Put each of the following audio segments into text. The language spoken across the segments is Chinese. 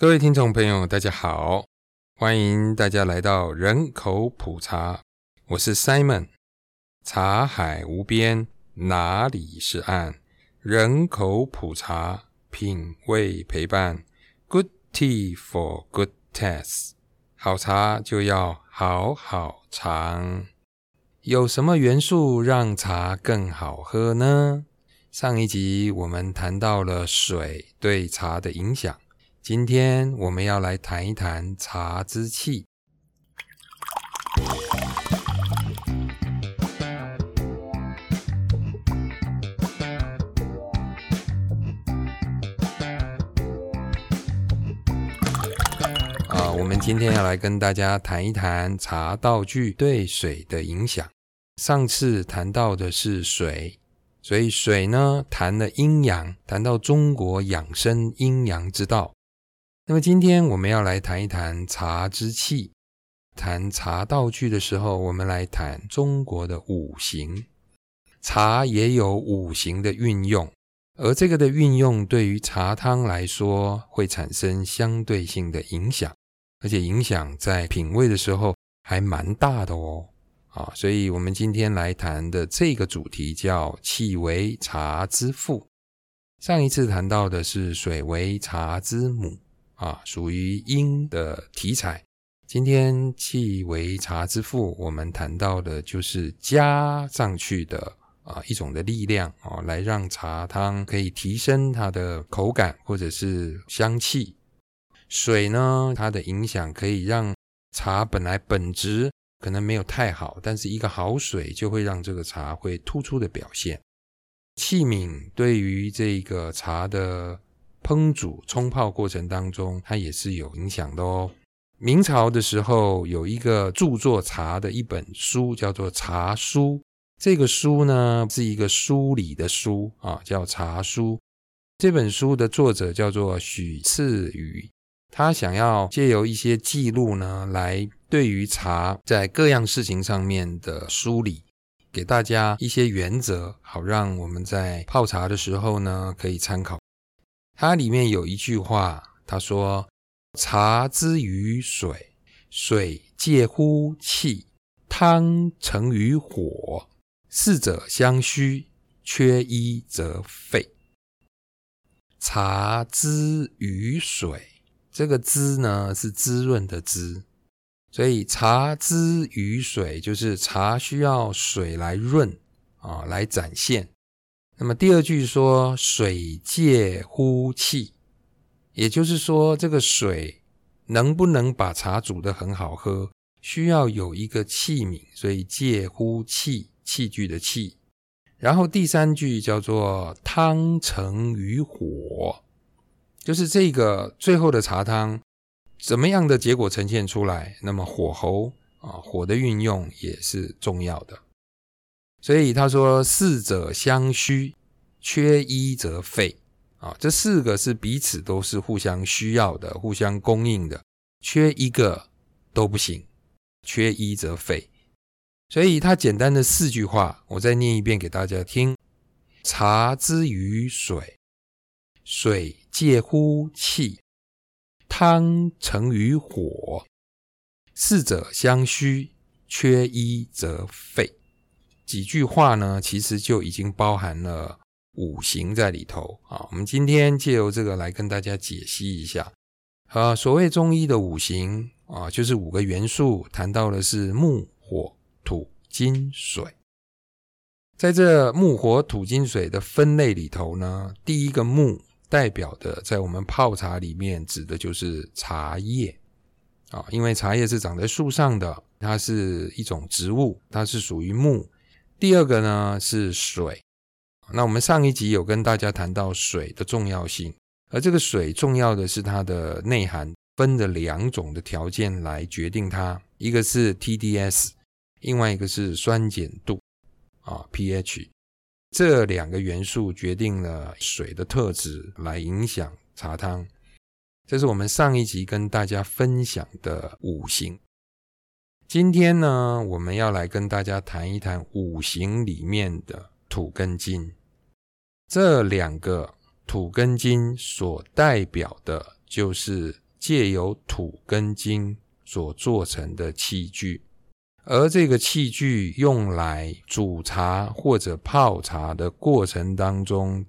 各位听众朋友，大家好，欢迎大家来到人口普茶，我是 Simon。茶海无边，哪里是岸？人口普茶，品味陪伴。Good tea for good taste，好茶就要好好尝。有什么元素让茶更好喝呢？上一集我们谈到了水对茶的影响。今天我们要来谈一谈茶之气。啊，我们今天要来跟大家谈一谈茶道具对水的影响。上次谈到的是水，所以水呢，谈了阴阳，谈到中国养生阴阳之道。那么今天我们要来谈一谈茶之气。谈茶道具的时候，我们来谈中国的五行。茶也有五行的运用，而这个的运用对于茶汤来说会产生相对性的影响，而且影响在品味的时候还蛮大的哦。啊，所以我们今天来谈的这个主题叫“气为茶之父”。上一次谈到的是“水为茶之母”。啊，属于阴的题材。今天气为茶之父，我们谈到的就是加上去的啊一种的力量啊，来让茶汤可以提升它的口感或者是香气。水呢，它的影响可以让茶本来本质可能没有太好，但是一个好水就会让这个茶会突出的表现。器皿对于这个茶的。烹煮、冲泡过程当中，它也是有影响的哦。明朝的时候，有一个著作茶的一本书，叫做《茶书》。这个书呢，是一个梳理的书啊，叫《茶书》。这本书的作者叫做许次宇，他想要借由一些记录呢，来对于茶在各样事情上面的梳理，给大家一些原则，好让我们在泡茶的时候呢，可以参考。它里面有一句话，他说：“茶之于水，水介乎气，汤成于火，四者相须，缺一则废。”茶之于水，这个“之”呢是滋润的“滋”，所以茶之于水就是茶需要水来润啊，来展现。那么第二句说“水介乎气”，也就是说，这个水能不能把茶煮得很好喝，需要有一个器皿，所以“介乎气”器具的“器”。然后第三句叫做“汤成于火”，就是这个最后的茶汤怎么样的结果呈现出来，那么火候啊，火的运用也是重要的。所以他说：“四者相须，缺一则废。”啊，这四个是彼此都是互相需要的、互相供应的，缺一个都不行，缺一则废。所以他简单的四句话，我再念一遍给大家听：茶之于水，水介乎气，汤成于火，四者相须，缺一则废。几句话呢，其实就已经包含了五行在里头啊。我们今天借由这个来跟大家解析一下啊。所谓中医的五行啊，就是五个元素，谈到的是木、火、土、金、水。在这木、火、土、金、水的分类里头呢，第一个木代表的，在我们泡茶里面指的就是茶叶啊，因为茶叶是长在树上的，它是一种植物，它是属于木。第二个呢是水，那我们上一集有跟大家谈到水的重要性，而这个水重要的是它的内涵，分了两种的条件来决定它，一个是 TDS，另外一个是酸碱度啊 pH，这两个元素决定了水的特质，来影响茶汤。这是我们上一集跟大家分享的五行。今天呢，我们要来跟大家谈一谈五行里面的土跟金。这两个土跟金所代表的，就是借由土跟金所做成的器具，而这个器具用来煮茶或者泡茶的过程当中，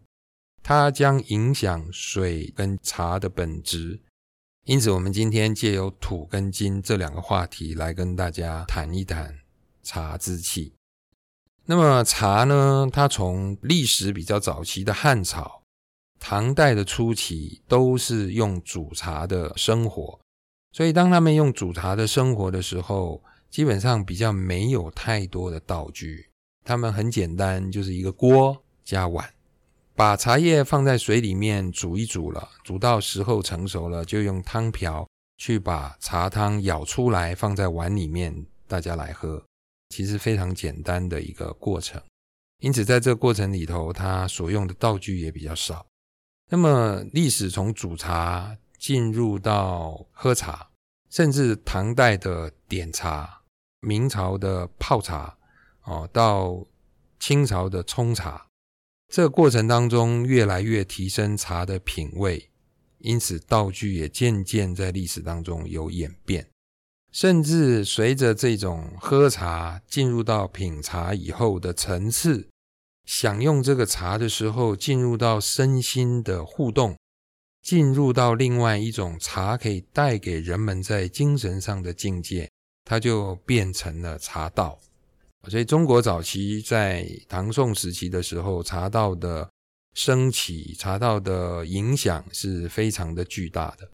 它将影响水跟茶的本质。因此，我们今天借由土跟金这两个话题来跟大家谈一谈茶之器。那么茶呢，它从历史比较早期的汉朝、唐代的初期，都是用煮茶的生活。所以，当他们用煮茶的生活的时候，基本上比较没有太多的道具，他们很简单，就是一个锅加碗。把茶叶放在水里面煮一煮了，煮到时候成熟了，就用汤瓢去把茶汤舀出来，放在碗里面，大家来喝。其实非常简单的一个过程，因此在这个过程里头，它所用的道具也比较少。那么历史从煮茶进入到喝茶，甚至唐代的点茶、明朝的泡茶，哦，到清朝的冲茶。这个过程当中，越来越提升茶的品味，因此道具也渐渐在历史当中有演变，甚至随着这种喝茶进入到品茶以后的层次，享用这个茶的时候，进入到身心的互动，进入到另外一种茶可以带给人们在精神上的境界，它就变成了茶道。所以，中国早期在唐宋时期的时候，茶道的升起、茶道的影响是非常的巨大的。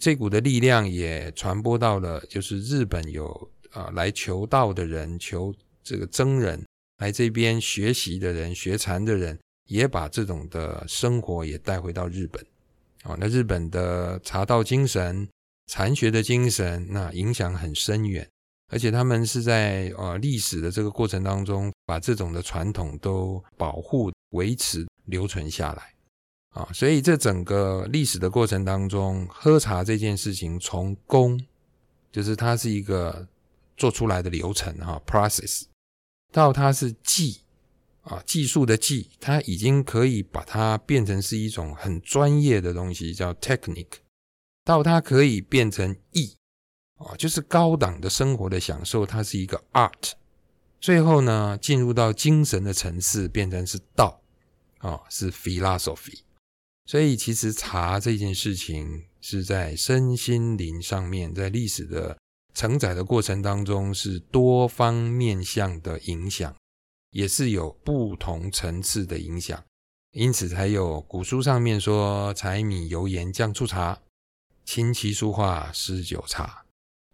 这股的力量也传播到了，就是日本有啊、来求道的人、求这个僧人来这边学习的人、学禅的人，也把这种的生活也带回到日本。啊，那日本的茶道精神、禅学的精神，那影响很深远。而且他们是在呃历史的这个过程当中，把这种的传统都保护、维持、留存下来啊。所以这整个历史的过程当中，喝茶这件事情从工，就是它是一个做出来的流程哈，process，到它是技啊，技术的技，它已经可以把它变成是一种很专业的东西，叫 technique，到它可以变成艺。啊，就是高档的生活的享受，它是一个 art。最后呢，进入到精神的层次，变成是道，啊，是 philosophy。所以，其实茶这件事情是在身心灵上面，在历史的承载的过程当中，是多方面向的影响，也是有不同层次的影响。因此，才有古书上面说：“柴米油盐酱醋茶，琴棋书画诗酒茶。”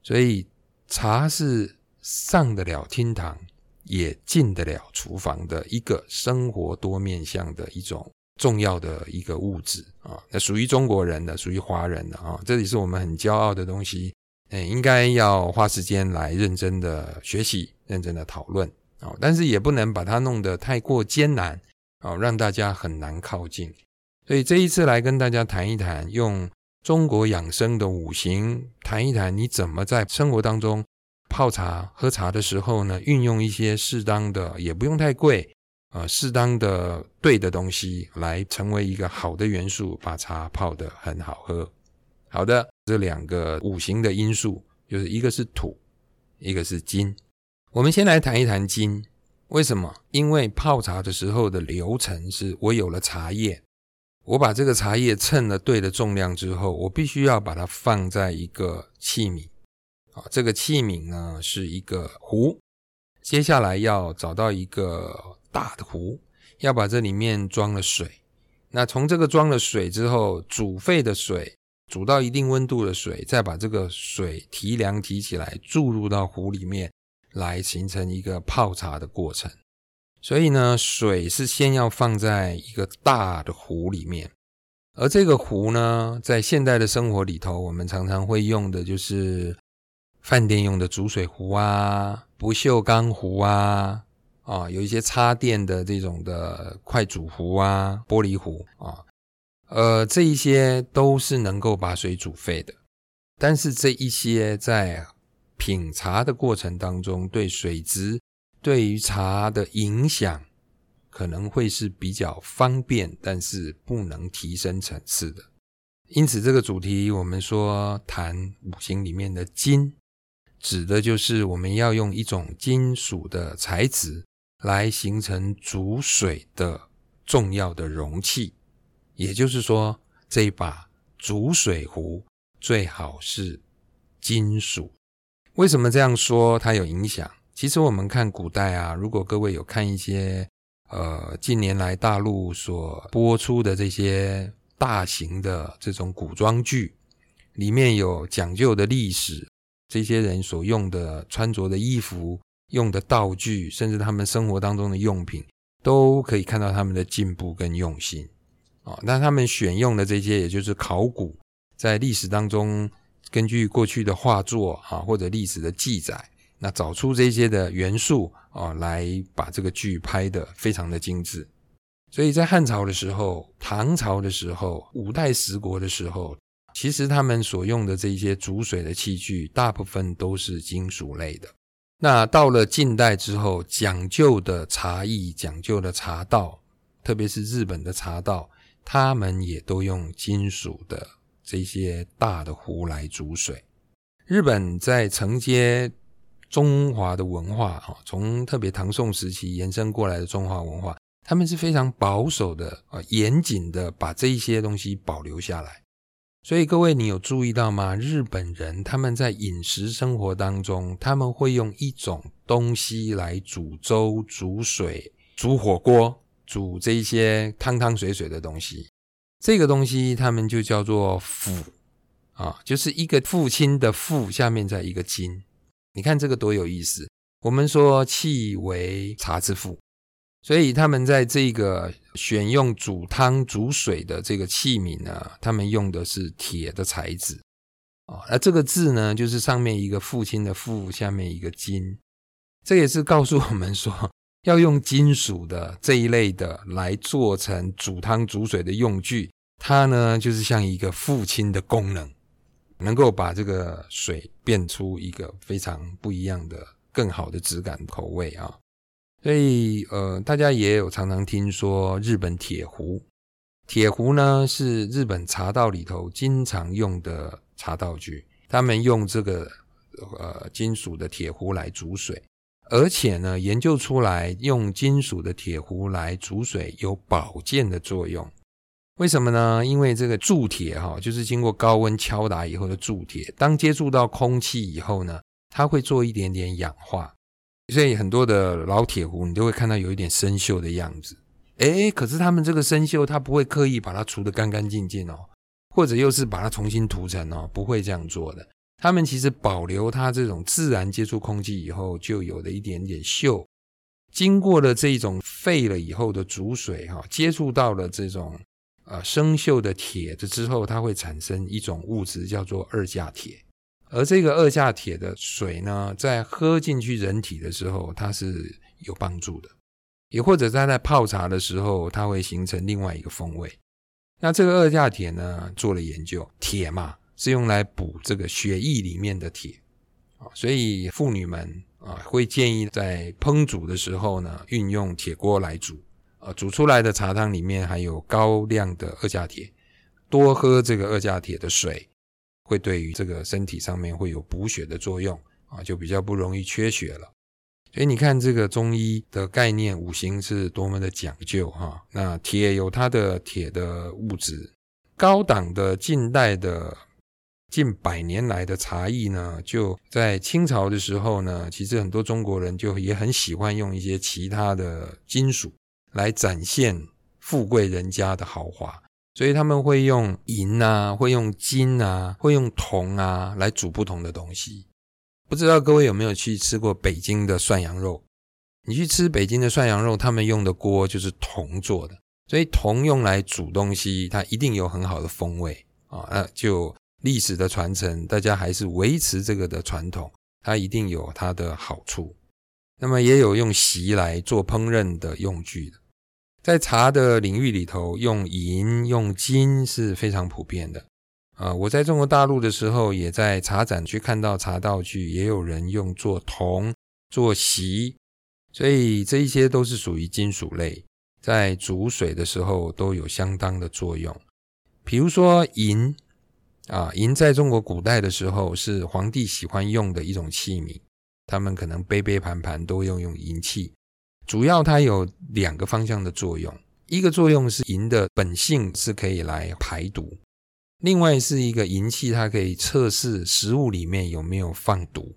所以，茶是上得了厅堂，也进得了厨房的一个生活多面向的一种重要的一个物质啊。那属于中国人的，属于华人的啊，这里是我们很骄傲的东西。嗯，应该要花时间来认真的学习，认真的讨论啊。但是也不能把它弄得太过艰难啊，让大家很难靠近。所以这一次来跟大家谈一谈，用。中国养生的五行，谈一谈你怎么在生活当中泡茶、喝茶的时候呢，运用一些适当的，也不用太贵，呃，适当的对的东西，来成为一个好的元素，把茶泡得很好喝。好的，这两个五行的因素，就是一个是土，一个是金。我们先来谈一谈金，为什么？因为泡茶的时候的流程是，我有了茶叶。我把这个茶叶称了对的重量之后，我必须要把它放在一个器皿，啊，这个器皿呢是一个壶。接下来要找到一个大的壶，要把这里面装了水。那从这个装了水之后，煮沸的水，煮到一定温度的水，再把这个水提凉提起来，注入到壶里面，来形成一个泡茶的过程。所以呢，水是先要放在一个大的壶里面，而这个壶呢，在现代的生活里头，我们常常会用的就是饭店用的煮水壶啊、不锈钢壶啊，啊，有一些插电的这种的快煮壶啊、玻璃壶啊，呃，这一些都是能够把水煮沸的，但是这一些在品茶的过程当中，对水质。对于茶的影响可能会是比较方便，但是不能提升层次的。因此，这个主题我们说谈五行里面的金，指的就是我们要用一种金属的材质来形成煮水的重要的容器。也就是说，这一把煮水壶最好是金属。为什么这样说？它有影响。其实我们看古代啊，如果各位有看一些呃近年来大陆所播出的这些大型的这种古装剧，里面有讲究的历史，这些人所用的穿着的衣服、用的道具，甚至他们生活当中的用品，都可以看到他们的进步跟用心。啊，那他们选用的这些，也就是考古，在历史当中，根据过去的画作啊，或者历史的记载，那找出这些的元素啊，来把这个剧拍得非常的精致。所以在汉朝的时候、唐朝的时候、五代十国的时候，其实他们所用的这些煮水的器具，大部分都是金属类的。那到了近代之后，讲究的茶艺、讲究的茶道，特别是日本的茶道。他们也都用金属的这些大的壶来煮水。日本在承接中华的文化啊，从特别唐宋时期延伸过来的中华文化，他们是非常保守的啊，严谨的把这些东西保留下来。所以各位，你有注意到吗？日本人他们在饮食生活当中，他们会用一种东西来煮粥、煮水、煮火锅。煮这些汤汤水水的东西，这个东西他们就叫做釜啊，就是一个父亲的父下面再一个金，你看这个多有意思。我们说器为茶之父，所以他们在这个选用煮汤煮水的这个器皿呢，他们用的是铁的材质啊。那这个字呢，就是上面一个父亲的父，下面一个金，这也是告诉我们说。要用金属的这一类的来做成煮汤煮水的用具，它呢就是像一个父亲的功能，能够把这个水变出一个非常不一样的、更好的质感口味啊。所以呃，大家也有常常听说日本铁壶，铁壶呢是日本茶道里头经常用的茶道具，他们用这个呃金属的铁壶来煮水。而且呢，研究出来用金属的铁壶来煮水有保健的作用。为什么呢？因为这个铸铁哈，就是经过高温敲打以后的铸铁，当接触到空气以后呢，它会做一点点氧化，所以很多的老铁壶你都会看到有一点生锈的样子。诶，可是他们这个生锈，它不会刻意把它除得干干净净哦，或者又是把它重新涂层哦，不会这样做的。他们其实保留它这种自然接触空气以后就有了一点点锈，经过了这种废了以后的煮水哈，接触到了这种呃生锈的铁的之后，它会产生一种物质叫做二价铁，而这个二价铁的水呢，在喝进去人体的时候，它是有帮助的，也或者在在泡茶的时候，它会形成另外一个风味。那这个二价铁呢，做了研究，铁嘛。是用来补这个血液里面的铁啊，所以妇女们啊会建议在烹煮的时候呢，运用铁锅来煮啊，煮出来的茶汤里面含有高量的二价铁，多喝这个二价铁的水，会对于这个身体上面会有补血的作用啊，就比较不容易缺血了。所以你看这个中医的概念，五行是多么的讲究哈。那铁有它的铁的物质，高档的近代的。近百年来的茶艺呢，就在清朝的时候呢，其实很多中国人就也很喜欢用一些其他的金属来展现富贵人家的豪华，所以他们会用银啊，会用金啊，会用铜啊来煮不同的东西。不知道各位有没有去吃过北京的涮羊肉？你去吃北京的涮羊肉，他们用的锅就是铜做的，所以铜用来煮东西，它一定有很好的风味啊，那就。历史的传承，大家还是维持这个的传统，它一定有它的好处。那么也有用锡来做烹饪的用具的，在茶的领域里头，用银、用金是非常普遍的。啊，我在中国大陆的时候，也在茶展去看到茶道具，也有人用做铜、做锡，所以这一些都是属于金属类，在煮水的时候都有相当的作用。比如说银啊，银在中国古代的时候是皇帝喜欢用的一种器皿，他们可能杯杯盘盘都用用银器。主要它有两个方向的作用，一个作用是银的本性是可以来排毒，另外是一个银器它可以测试食物里面有没有放毒。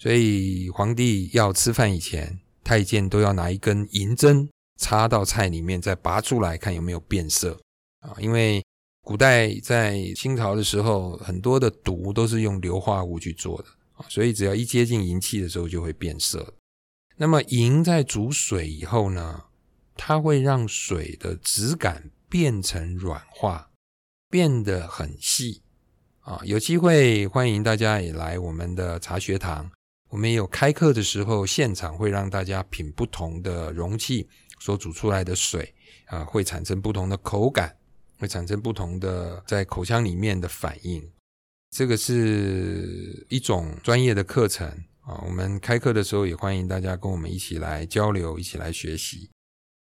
所以皇帝要吃饭以前，太监都要拿一根银针插到菜里面，再拔出来看有没有变色啊。因为古代在清朝的时候，很多的毒都是用硫化物去做的啊，所以只要一接近银器的时候就会变色。那么银在煮水以后呢，它会让水的质感变成软化，变得很细啊。有机会欢迎大家也来我们的茶学堂。我们也有开课的时候，现场会让大家品不同的容器所煮出来的水啊，会产生不同的口感，会产生不同的在口腔里面的反应。这个是一种专业的课程啊。我们开课的时候也欢迎大家跟我们一起来交流，一起来学习。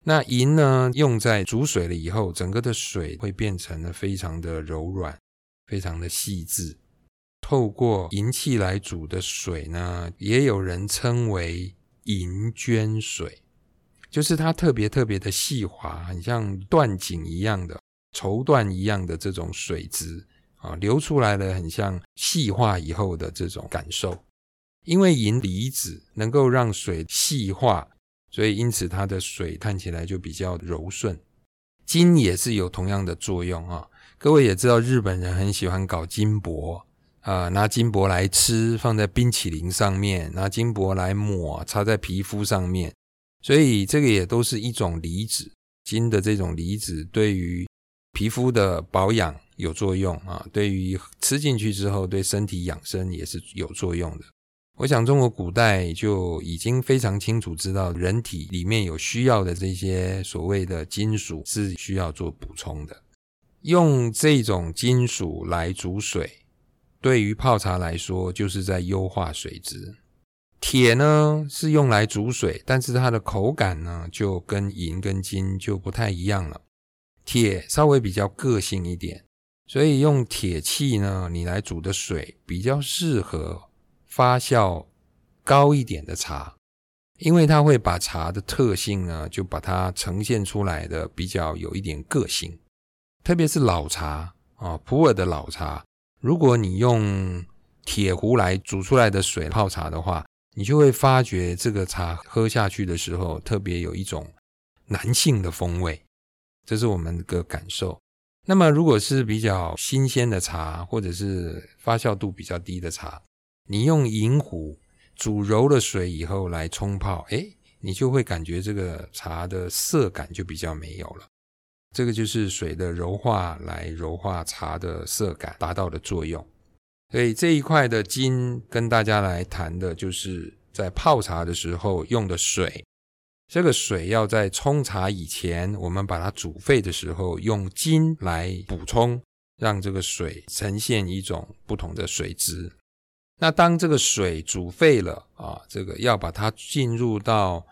那银呢，用在煮水了以后，整个的水会变成了非常的柔软，非常的细致。透过银器来煮的水呢，也有人称为银绢水，就是它特别特别的细滑，很像缎锦一样的绸缎一样的这种水质啊，流出来了很像细化以后的这种感受。因为银离子能够让水细化，所以因此它的水看起来就比较柔顺。金也是有同样的作用啊，各位也知道日本人很喜欢搞金箔。啊，拿金箔来吃，放在冰淇淋上面；拿金箔来抹，擦在皮肤上面。所以这个也都是一种离子，金的这种离子对于皮肤的保养有作用啊。对于吃进去之后对身体养生也是有作用的。我想中国古代就已经非常清楚知道，人体里面有需要的这些所谓的金属是需要做补充的。用这种金属来煮水。对于泡茶来说，就是在优化水质。铁呢是用来煮水，但是它的口感呢就跟银跟金就不太一样了。铁稍微比较个性一点，所以用铁器呢，你来煮的水比较适合发酵高一点的茶，因为它会把茶的特性呢，就把它呈现出来的比较有一点个性。特别是老茶啊，普洱的老茶。如果你用铁壶来煮出来的水泡茶的话，你就会发觉这个茶喝下去的时候特别有一种男性的风味，这是我们的感受。那么，如果是比较新鲜的茶，或者是发酵度比较低的茶，你用银壶煮柔了水以后来冲泡，诶，你就会感觉这个茶的涩感就比较没有了。这个就是水的柔化来柔化茶的涩感达到的作用，所以这一块的金跟大家来谈的就是在泡茶的时候用的水。这个水要在冲茶以前，我们把它煮沸的时候用金来补充，让这个水呈现一种不同的水质。那当这个水煮沸了啊，这个要把它进入到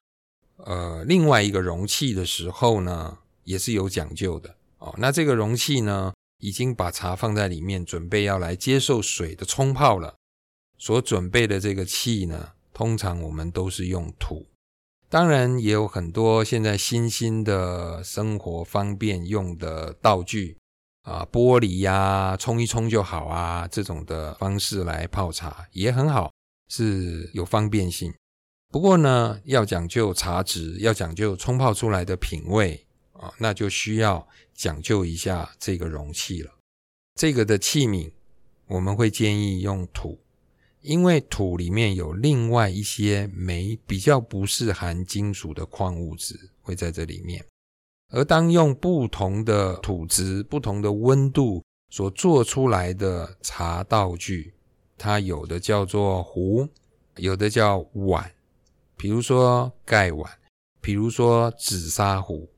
呃另外一个容器的时候呢，也是有讲究的哦。那这个容器呢，已经把茶放在里面，准备要来接受水的冲泡了。所准备的这个器呢，通常我们都是用土。当然也有很多现在新兴的生活方便用的道具啊，玻璃呀，冲一冲就好啊，这种的方式来泡茶也很好，是有方便性。不过呢，要讲究茶质，要讲究冲泡出来的品味。啊，那就需要讲究一下这个容器了。这个的器皿，我们会建议用土，因为土里面有另外一些没比较不是含金属的矿物质会在这里面。而当用不同的土质、不同的温度所做出来的茶道具，它有的叫做壶，有的叫碗，比如说盖碗，比如说紫砂壶。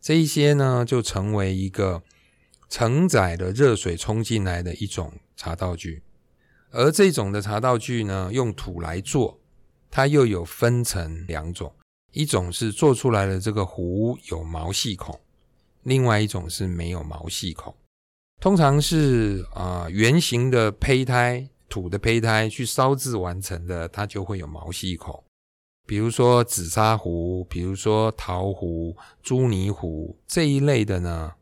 这一些呢，就成为一个承载了热水冲进来的一种茶道具，而这种的茶道具呢，用土来做，它又有分成两种，一种是做出来的这个壶有毛细孔，另外一种是没有毛细孔。通常是啊、圆形的胚胎，土的胚胎去烧制完成的，它就会有毛细孔。比如说紫砂壶，比如说陶壶、朱泥壶这一类的呢，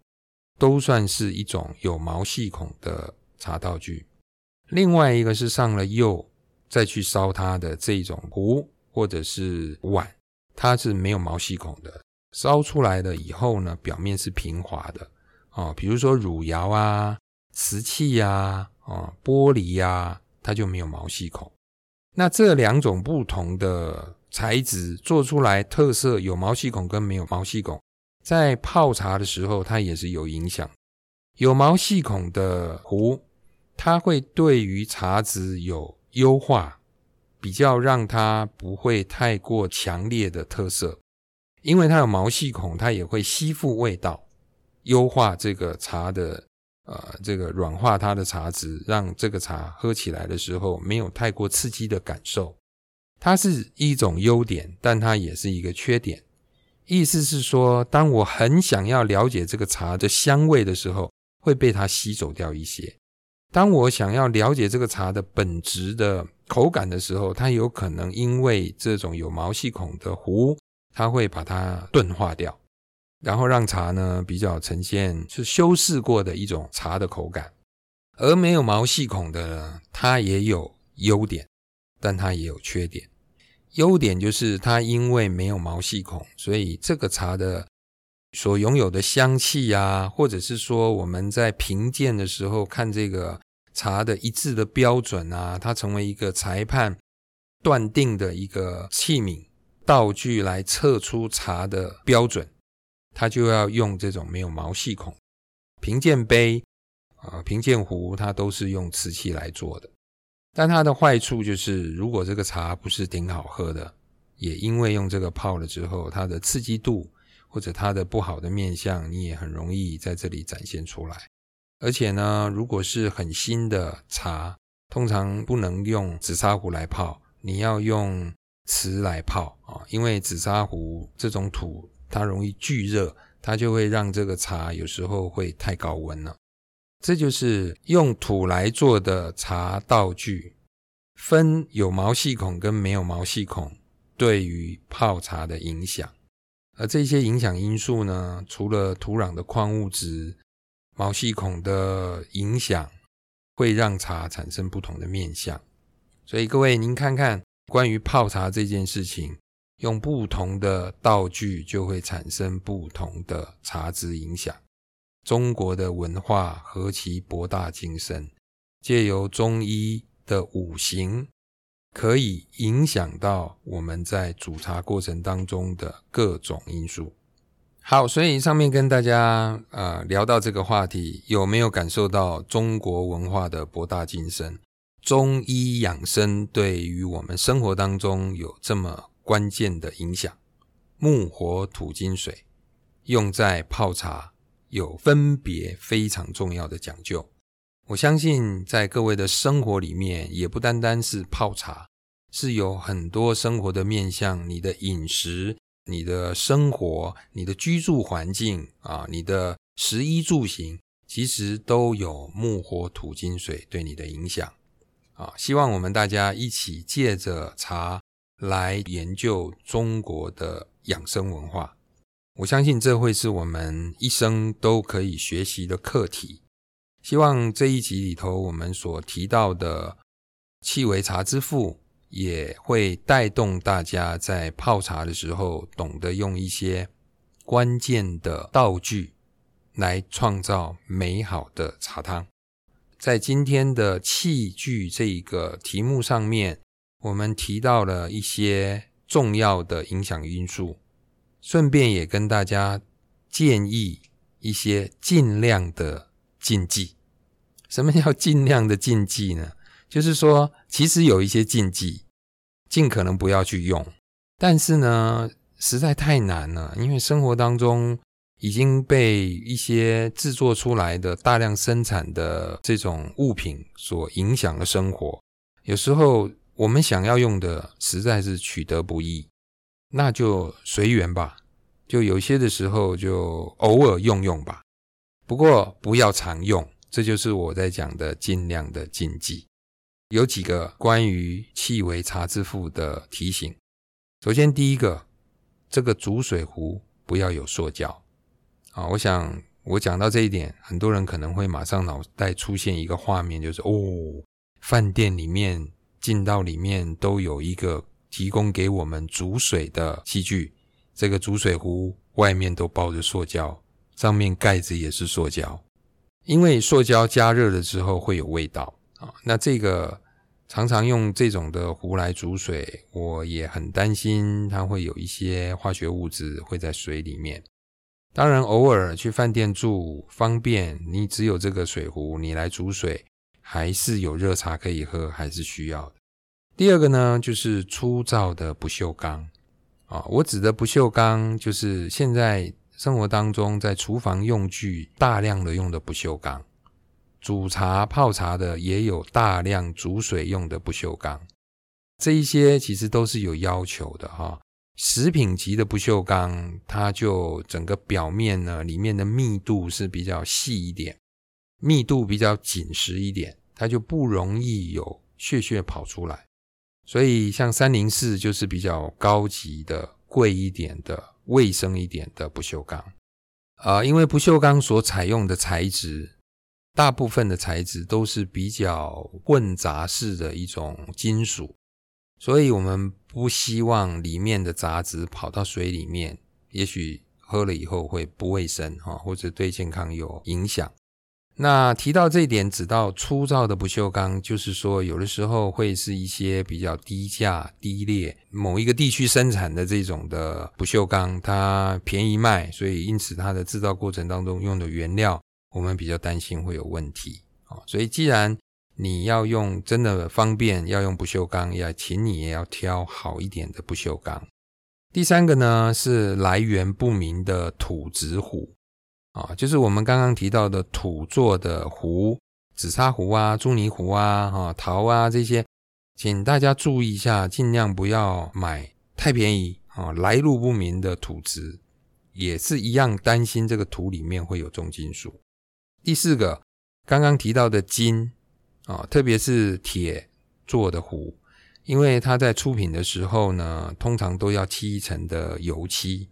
都算是一种有毛细孔的茶道具。另外一个是上了釉再去烧它的这种壶或者是碗，它是没有毛细孔的。烧出来了以后呢，表面是平滑的哦。比如说汝窑啊、瓷器呀、哦、玻璃呀、它就没有毛细孔。那这两种不同的。材质做出来特色有毛细孔跟没有毛细孔，在泡茶的时候它也是有影响。有毛细孔的壶，它会对于茶质有优化，比较让它不会太过强烈的特色。因为它有毛细孔，它也会吸附味道，优化这个茶的呃这个软化它的茶质，让这个茶喝起来的时候没有太过刺激的感受。它是一种优点，但它也是一个缺点。意思是说，当我很想要了解这个茶的香味的时候，会被它吸走掉一些；当我想要了解这个茶的本质的口感的时候，它有可能因为这种有毛细孔的壶，它会把它钝化掉，然后让茶呢比较呈现是修饰过的一种茶的口感。而没有毛细孔的，它也有优点，但它也有缺点。优点就是它因为没有毛细孔，所以这个茶的所拥有的香气啊，或者是说我们在评鉴的时候看这个茶的一致的标准啊，它成为一个裁判断定的一个器皿道具来测出茶的标准，它就要用这种没有毛细孔评鉴杯啊、评鉴壶，它都是用瓷器来做的。但它的坏处就是，如果这个茶不是挺好喝的，也因为用这个泡了之后，它的刺激度或者它的不好的面相，你也很容易在这里展现出来。而且呢，如果是很新的茶，通常不能用紫砂壶来泡，你要用瓷来泡啊，因为紫砂壶这种土它容易聚热，它就会让这个茶有时候会太高温了。这就是用土来做的茶道具，分有毛细孔跟没有毛细孔对于泡茶的影响。而这些影响因素呢，除了土壤的矿物质、毛细孔的影响，会让茶产生不同的面相。所以各位，您看看关于泡茶这件事情，用不同的道具就会产生不同的茶质影响。中国的文化何其博大精深，借由中医的五行，可以影响到我们在煮茶过程当中的各种因素。好，所以上面跟大家呃聊到这个话题，有没有感受到中国文化的博大精深？中医养生对于我们生活当中有这么关键的影响？木、火、土、金、水，用在泡茶。有分别非常重要的讲究，我相信在各位的生活里面，也不单单是泡茶，是有很多生活的面向，你的饮食、你的生活、你的居住环境啊，你的食衣住行，其实都有木火土金水对你的影响啊。希望我们大家一起借着茶来研究中国的养生文化。我相信这会是我们一生都可以学习的课题。希望这一集里头我们所提到的“气为茶之父”，也会带动大家在泡茶的时候懂得用一些关键的道具来创造美好的茶汤。在今天的器具这个题目上面，我们提到了一些重要的影响因素。顺便也跟大家建议一些尽量的禁忌。什么叫尽量的禁忌呢？就是说，其实有一些禁忌，尽可能不要去用。但是呢，实在太难了，因为生活当中已经被一些制作出来的大量生产的这种物品所影响了生活。有时候我们想要用的，实在是取得不易。那就随缘吧，就有些的时候就偶尔用用吧。不过不要常用，这就是我在讲的尽量的禁忌。有几个关于气为茶之父的提醒。首先，第一个，这个煮水壶不要有塑胶啊。我想我讲到这一点，很多人可能会马上脑袋出现一个画面，就是哦，饭店里面进到里面都有一个提供给我们煮水的器具，这个煮水壶外面都包着塑胶，上面盖子也是塑胶，因为塑胶加热了之后会有味道那这个。常常用这种的壶来煮水，我也很担心它会有一些化学物质会在水里面。当然，偶尔去饭店住方便，你只有这个水壶，你来煮水还是有热茶可以喝，还是需要的。第二个呢，就是粗糙的不锈钢啊，我指的不锈钢就是现在生活当中在厨房用具大量的用的不锈钢。煮茶泡茶的也有大量煮水用的不锈钢，这一些其实都是有要求的哈。食品级的不锈钢，它就整个表面呢，里面的密度是比较细一点，密度比较紧实一点，它就不容易有屑屑跑出来。所以像三零四就是比较高级的、贵一点的、卫生一点的不锈钢啊，因为不锈钢所采用的材质。大部分的材质都是比较混杂式的一种金属，所以我们不希望里面的杂质跑到水里面，也许喝了以后会不卫生哈，或者对健康有影响。那提到这一点，指到粗糙的不锈钢，就是说有的时候会是一些比较低价、低劣某一个地区生产的这种的不锈钢，它便宜卖，所以因此它的制造过程当中用的原料。我们比较担心会有问题啊，所以既然你要用真的方便，要用不锈钢，也请你也要挑好一点的不锈钢。第三个呢是来源不明的土质壶啊，就是我们刚刚提到的土做的壶，紫砂壶啊、朱泥壶啊、哈陶啊这些，请大家注意一下，尽量不要买太便宜啊、来路不明的土质，也是一样担心这个土里面会有重金属。第四个，刚刚提到的金啊，特别是铁做的壶，因为它在出品的时候呢，通常都要漆一层的油漆。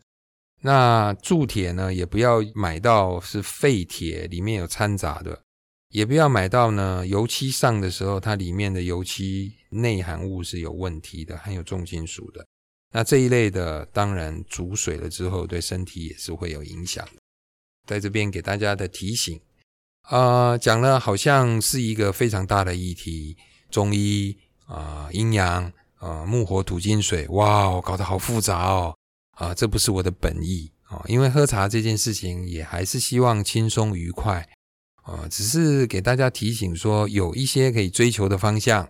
那铸铁呢，也不要买到是废铁，里面有掺杂的，也不要买到呢，油漆上的时候，它里面的油漆内含物是有问题的，含有重金属的。那这一类的，当然煮水了之后，对身体也是会有影响。在这边给大家的提醒。啊，讲了好像是一个非常大的议题，中医啊，阴阳啊，木火土金水，哇，哦搞得好复杂哦，啊，这不是我的本意啊，因为喝茶这件事情也还是希望轻松愉快啊，只是给大家提醒说，有一些可以追求的方向，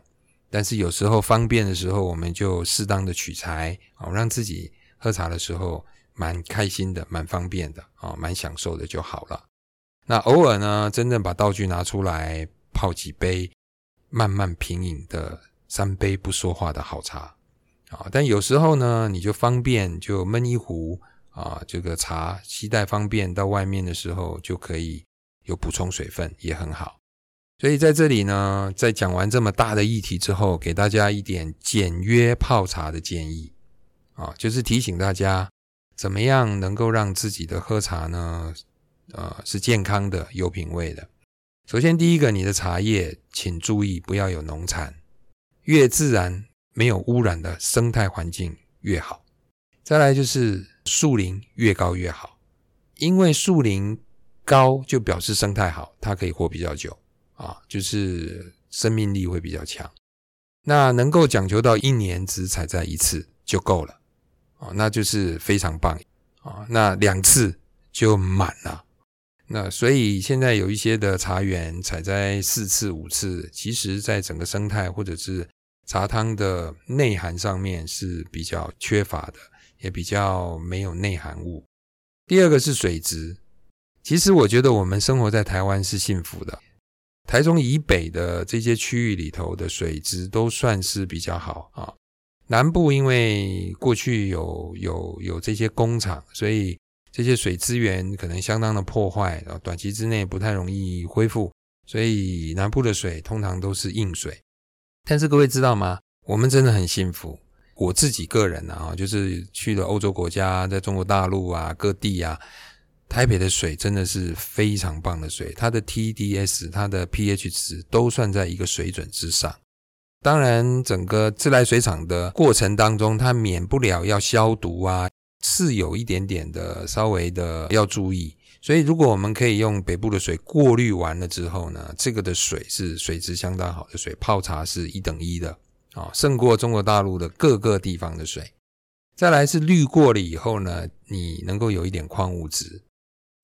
但是有时候方便的时候，我们就适当的取材啊，让自己喝茶的时候蛮开心的，蛮方便的啊，蛮享受的就好了。那偶尔呢，真正把道具拿出来泡几杯，慢慢品饮的三杯不说话的好茶啊。但有时候呢，你就方便就闷一壶啊，这个茶携带方便，到外面的时候就可以有补充水分，也很好。所以在这里呢，在讲完这么大的议题之后，给大家一点简约泡茶的建议啊，就是提醒大家怎么样能够让自己的喝茶呢，呃，是健康的、有品味的。首先，第一个，你的茶叶请注意不要有农残，越自然、没有污染的生态环境越好。再来就是树林越高越好，因为树林高就表示生态好，它可以活比较久啊，就是生命力会比较强。那能够讲求到一年只采摘一次就够了啊，那就是非常棒啊。那两次就满了。那所以现在有一些的茶园采摘四次五次，其实在整个生态或者是茶汤的内涵上面是比较缺乏的，也比较没有内涵物。第二个是水质，其实我觉得我们生活在台湾是幸福的，台中以北的这些区域里头的水质都算是比较好啊。南部因为过去有有有这些工厂，所以。这些水资源可能相当的破坏，短期之内不太容易恢复，所以南部的水通常都是硬水。但是各位知道吗？我们真的很幸福。我自己个人啊，就是去了欧洲国家，在中国大陆啊各地啊，台北的水真的是非常棒的水，它的 TDS、它的 pH 值都算在一个水准之上。当然，整个自来水厂的过程当中，它免不了要消毒啊，是有一点点的稍微的要注意。所以，如果我们可以用北部的水过滤完了之后呢，这个的水是水质相当好的水，泡茶是一等一的啊，胜过中国大陆的各个地方的水。再来是滤过了以后呢，你能够有一点矿物质。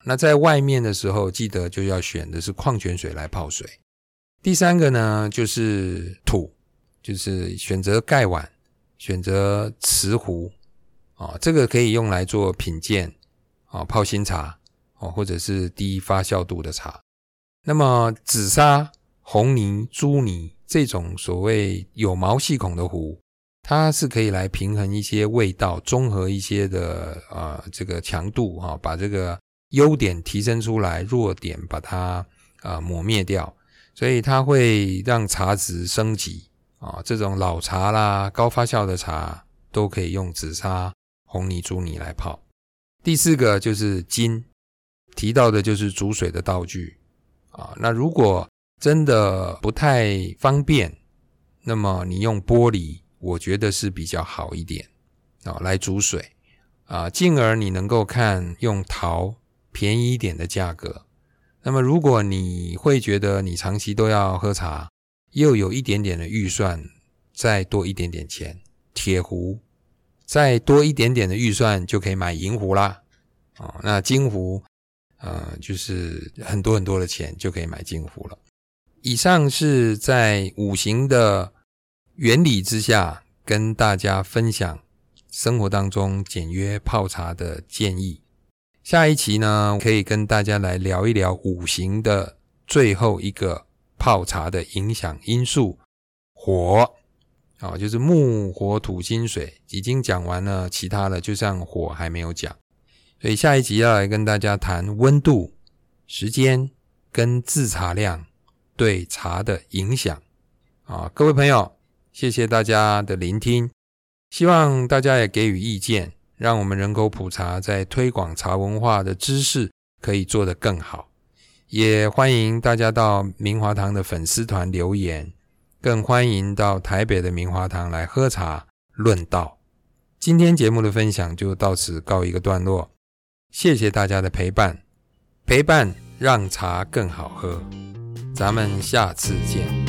那在外面的时候，记得就要选的是矿泉水来泡水。第三个呢，就是土，就是选择盖碗，选择瓷壶啊，这个可以用来做品鉴啊，泡新茶。哦，或者是低发酵度的茶，那么紫砂、红泥、朱泥这种所谓有毛细孔的壶，它是可以来平衡一些味道，综合一些的啊、这个强度啊、把这个优点提升出来，弱点把它啊、抹灭掉，所以它会让茶质升级啊、这种老茶啦、高发酵的茶都可以用紫砂、红泥、朱泥来泡。第四个就是金。提到的就是煮水的道具啊，那如果真的不太方便，那么你用玻璃，我觉得是比较好一点啊，来煮水啊，进而你能够看用陶便宜一点的价格。那么如果你会觉得你长期都要喝茶，又有一点点的预算，再多一点点钱，铁壶，再多一点点的预算就可以买银壶啦哦，那金壶。呃，就是很多很多的钱就可以买金壶了。以上是在五行的原理之下，跟大家分享生活当中简约泡茶的建议。下一期呢，可以跟大家来聊一聊五行的最后一个泡茶的影响因素——火。啊，就是木、火、土、金、水，已经讲完了，其他的就像火还没有讲。所以下一集要来跟大家谈温度、时间跟制茶量对茶的影响啊，各位朋友，谢谢大家的聆听，希望大家也给予意见，让我们人口普查在推广茶文化的知识可以做得更好。也欢迎大家到明华堂的粉丝团留言，更欢迎到台北的明华堂来喝茶论道。今天节目的分享就到此告一个段落。谢谢大家的陪伴，陪伴让茶更好喝，咱们下次见。